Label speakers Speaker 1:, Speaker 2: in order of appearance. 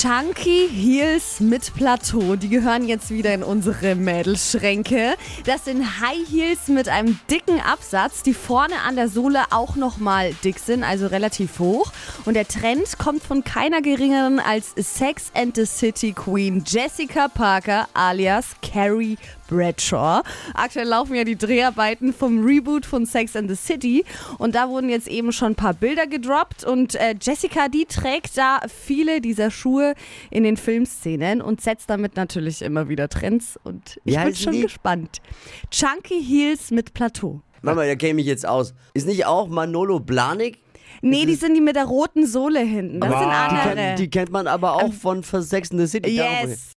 Speaker 1: Chunky Heels mit Plateau, die gehören jetzt wieder in unsere Mädelschränke. Das sind High Heels mit einem dicken Absatz, die vorne an der Sohle auch nochmal dick sind, also relativ hoch. Und der Trend kommt von keiner geringeren als Sex and the City Queen Jessica Parker alias Carrie Bradshaw. Aktuell laufen ja die Dreharbeiten vom Reboot von Sex and the City und da wurden jetzt eben schon ein paar Bilder gedroppt und äh, Jessica, die trägt da viele dieser Schuhe in den Filmszenen und setzt damit natürlich immer wieder Trends und ich
Speaker 2: Wie
Speaker 1: bin schon
Speaker 2: die?
Speaker 1: gespannt. Chunky Heels mit Plateau.
Speaker 2: Mama, da käme ich jetzt aus. Ist nicht auch Manolo Blanik?
Speaker 1: Nee, die sind die mit der roten Sohle hinten. Das sind
Speaker 2: Die
Speaker 1: andere.
Speaker 2: kennt, die kennt man aber auch von Sex in the City.
Speaker 1: Yes.